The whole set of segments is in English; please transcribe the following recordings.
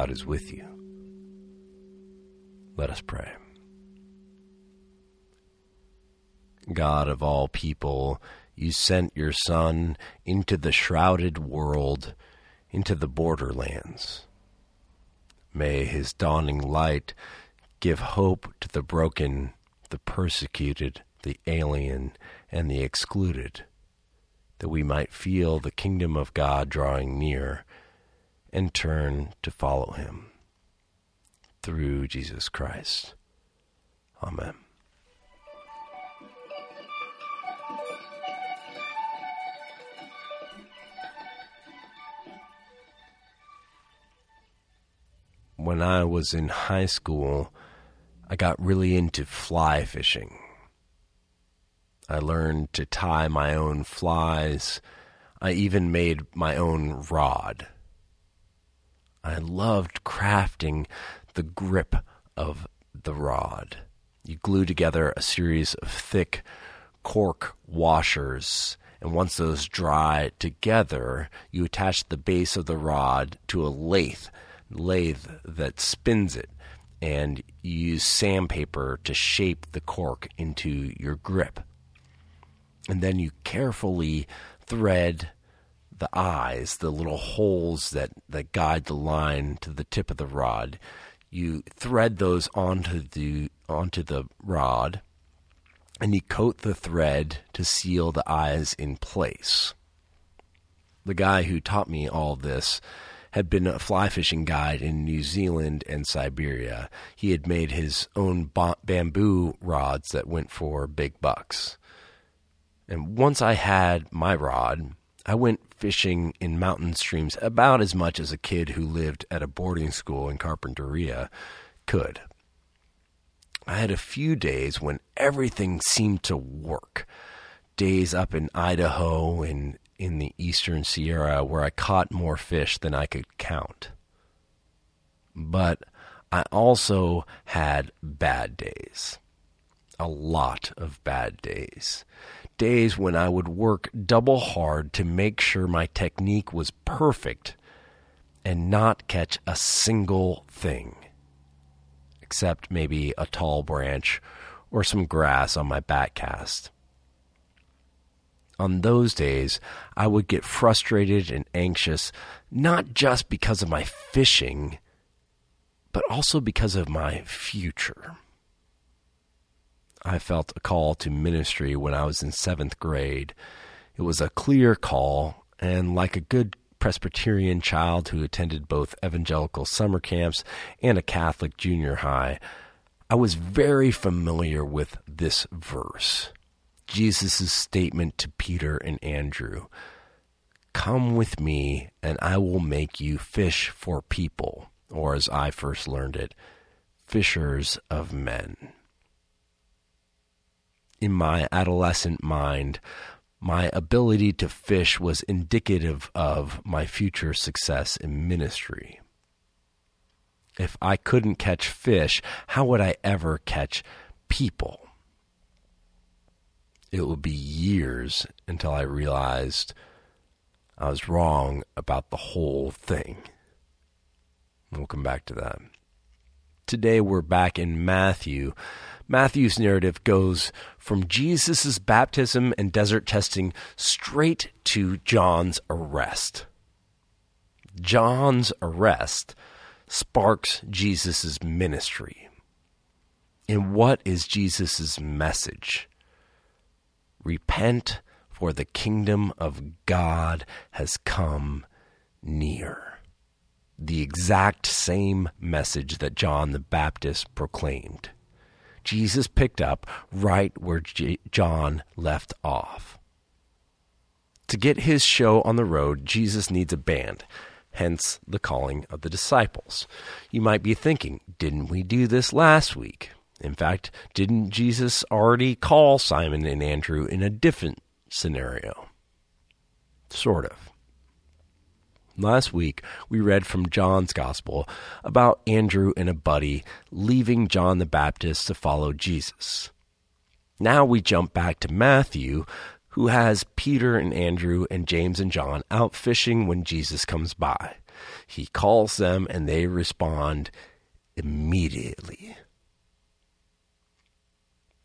God is with you. Let us pray. God of all people, you sent your Son into the shrouded world, into the borderlands. May his dawning light give hope to the broken, the persecuted, the alien, and the excluded, that we might feel the kingdom of God drawing near and turn to follow him. Through Jesus Christ. Amen. When I was in high school, I got really into fly fishing. I learned to tie my own flies. I even made my own rod. I loved crafting the grip of the rod. You glue together a series of thick cork washers, and once those dry together, you attach the base of the rod to a lathe, lathe that spins it, and you use sandpaper to shape the cork into your grip. And then you carefully thread the eyes, the little holes that, that guide the line to the tip of the rod. You thread those onto the onto the rod and you coat the thread to seal the eyes in place. The guy who taught me all this had been a fly fishing guide in New Zealand and Siberia. He had made his own bamboo rods that went for big bucks. And once I had my rod, I went fishing in mountain streams about as much as a kid who lived at a boarding school in Carpinteria could. I had a few days when everything seemed to work. Days up in Idaho and in the eastern Sierra where I caught more fish than I could count. But I also had bad days. A lot of bad days days when I would work double hard to make sure my technique was perfect and not catch a single thing, except maybe a tall branch or some grass on my back cast. On those days, I would get frustrated and anxious, not just because of my fishing, but also because of my future. I felt a call to ministry when I was in seventh grade. It was a clear call, and like a good Presbyterian child who attended both evangelical summer camps and a Catholic junior high, I was very familiar with this verse. Jesus' statement to Peter and Andrew Come with me, and I will make you fish for people, or as I first learned it, fishers of men in my adolescent mind, my ability to fish was indicative of my future success in ministry. If I couldn't catch fish, how would I ever catch people? It would be years until I realized I was wrong about the whole thing. We'll come back to that. Today we're back in Matthew Matthew's narrative goes from Jesus' baptism and desert testing straight to John's arrest. John's arrest sparks Jesus' ministry. And what is Jesus' message? Repent, for the kingdom of God has come near. The exact same message that John the Baptist proclaimed. Jesus picked up right where J- John left off. To get his show on the road, Jesus needs a band, hence the calling of the disciples. You might be thinking, didn't we do this last week? In fact, didn't Jesus already call Simon and Andrew in a different scenario? Sort of. Last week, we read from John's Gospel about Andrew and a buddy leaving John the Baptist to follow Jesus. Now we jump back to Matthew, who has Peter and Andrew and James and John out fishing when Jesus comes by. He calls them and they respond immediately.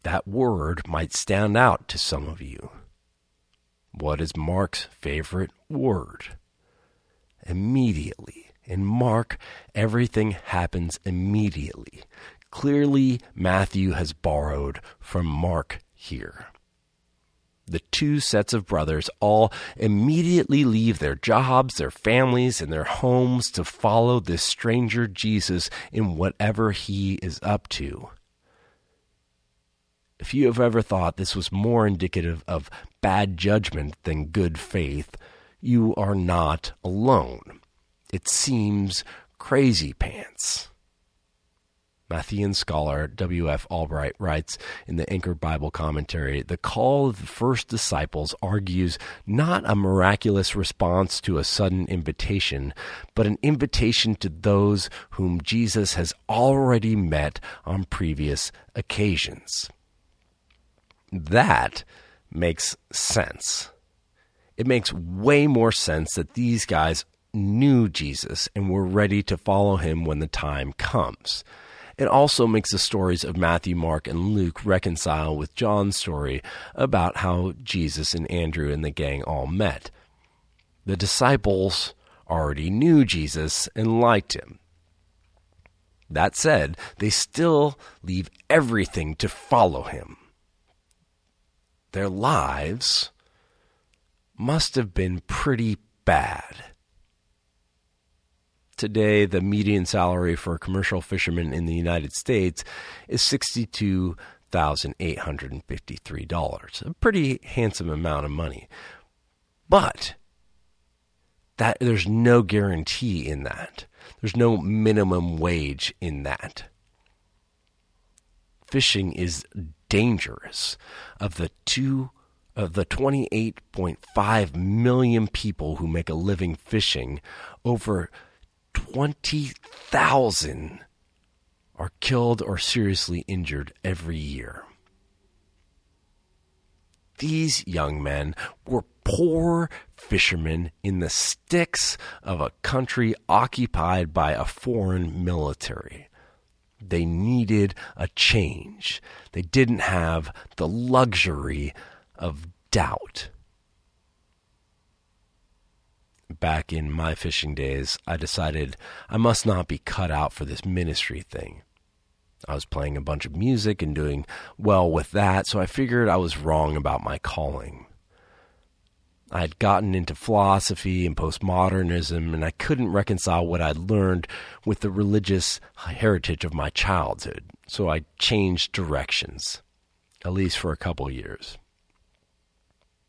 That word might stand out to some of you. What is Mark's favorite word? Immediately. In Mark, everything happens immediately. Clearly, Matthew has borrowed from Mark here. The two sets of brothers all immediately leave their jobs, their families, and their homes to follow this stranger Jesus in whatever he is up to. If you have ever thought this was more indicative of bad judgment than good faith, you are not alone. It seems crazy pants. Matthean scholar W.F. Albright writes in the Anchor Bible commentary The call of the first disciples argues not a miraculous response to a sudden invitation, but an invitation to those whom Jesus has already met on previous occasions. That makes sense. It makes way more sense that these guys knew Jesus and were ready to follow him when the time comes. It also makes the stories of Matthew, Mark, and Luke reconcile with John's story about how Jesus and Andrew and the gang all met. The disciples already knew Jesus and liked him. That said, they still leave everything to follow him. Their lives must have been pretty bad. Today, the median salary for a commercial fisherman in the United States is $62,853, a pretty handsome amount of money. But that there's no guarantee in that. There's no minimum wage in that. Fishing is dangerous. Of the two of the 28.5 million people who make a living fishing, over 20,000 are killed or seriously injured every year. These young men were poor fishermen in the sticks of a country occupied by a foreign military. They needed a change. They didn't have the luxury of doubt back in my fishing days, I decided I must not be cut out for this ministry thing. I was playing a bunch of music and doing well with that, so I figured I was wrong about my calling. I had gotten into philosophy and postmodernism, and I couldn't reconcile what I'd learned with the religious heritage of my childhood, so I changed directions, at least for a couple years.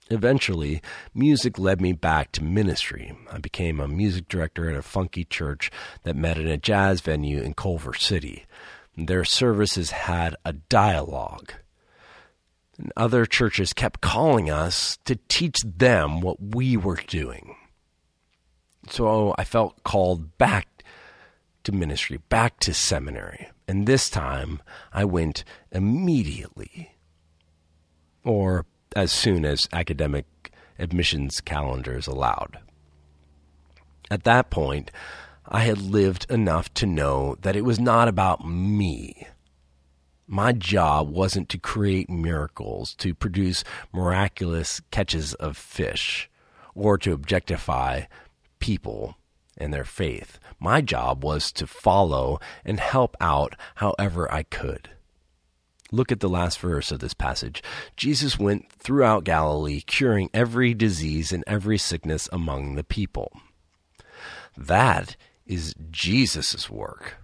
Eventually, music led me back to ministry. I became a music director at a funky church that met in a jazz venue in Culver City. Their services had a dialogue. And other churches kept calling us to teach them what we were doing. So I felt called back to ministry, back to seminary. And this time I went immediately. Or as soon as academic admissions calendars allowed. At that point, I had lived enough to know that it was not about me. My job wasn't to create miracles, to produce miraculous catches of fish, or to objectify people and their faith. My job was to follow and help out however I could. Look at the last verse of this passage. Jesus went throughout Galilee, curing every disease and every sickness among the people. That is Jesus' work.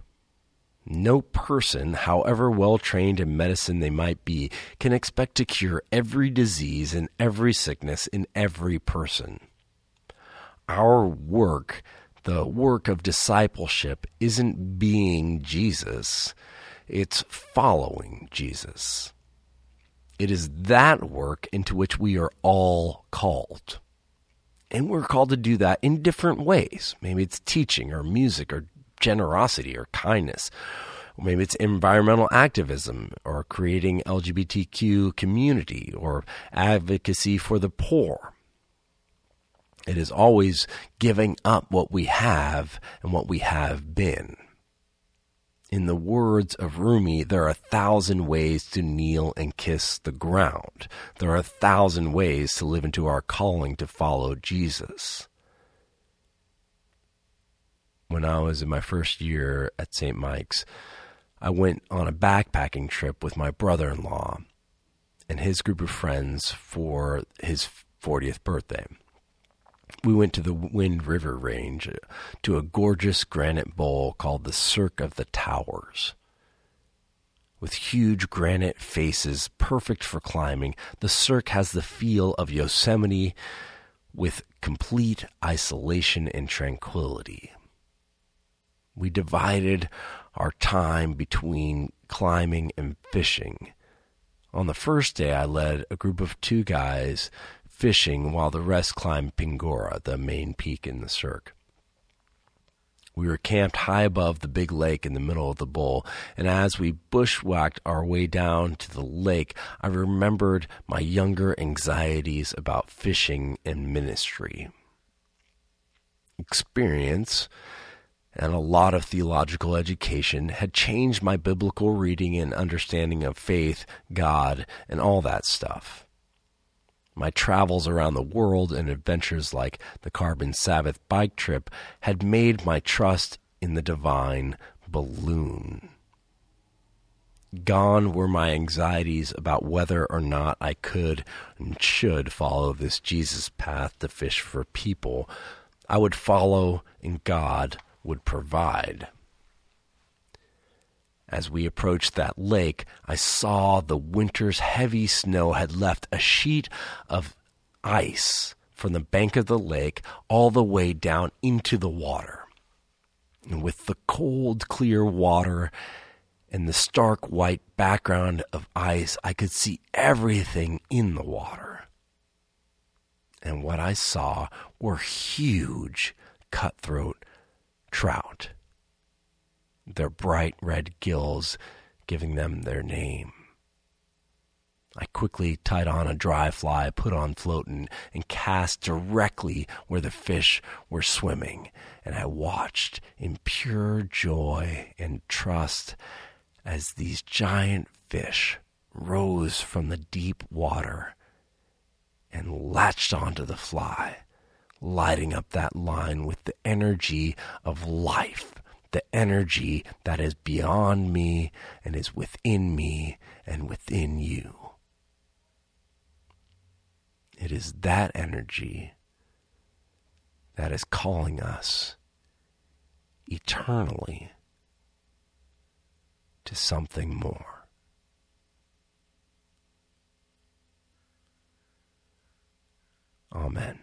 No person, however well trained in medicine they might be, can expect to cure every disease and every sickness in every person. Our work, the work of discipleship, isn't being Jesus it's following Jesus. It is that work into which we are all called. And we're called to do that in different ways. Maybe it's teaching or music or generosity or kindness. Maybe it's environmental activism or creating LGBTQ community or advocacy for the poor. It is always giving up what we have and what we have been. In the words of Rumi, there are a thousand ways to kneel and kiss the ground. There are a thousand ways to live into our calling to follow Jesus. When I was in my first year at St. Mike's, I went on a backpacking trip with my brother in law and his group of friends for his 40th birthday we went to the Wind River Range uh, to a gorgeous granite bowl called the Cirque of the Towers. With huge granite faces perfect for climbing, the Cirque has the feel of Yosemite with complete isolation and tranquility. We divided our time between climbing and fishing. On the first day, I led a group of two guys fishing while the rest climbed Pingora, the main peak in the Cirque. We were camped high above the big lake in the middle of the bowl, and as we bushwhacked our way down to the lake, I remembered my younger anxieties about fishing and ministry. Experience and a lot of theological education had changed my biblical reading and understanding of faith, God, and all that stuff. My travels around the world and adventures like the Carbon Sabbath bike trip had made my trust in the divine balloon. Gone were my anxieties about whether or not I could and should follow this Jesus path to fish for people. I would follow and God would provide. As we approached that lake, I saw the winter's heavy snow had left a sheet of ice from the bank of the lake all the way down into the water. And with the cold, clear water and the stark white background of ice, I could see everything in the water. And what I saw were huge cutthroat trout their bright red gills giving them their name. I quickly tied on a dry fly, put on floating, and cast directly where the fish were swimming. And I watched in pure joy and trust as these giant fish rose from the deep water and latched onto the fly, lighting up that line with the energy of life the energy that is beyond me and is within me and within you. It is that energy that is calling us eternally to something more. Amen.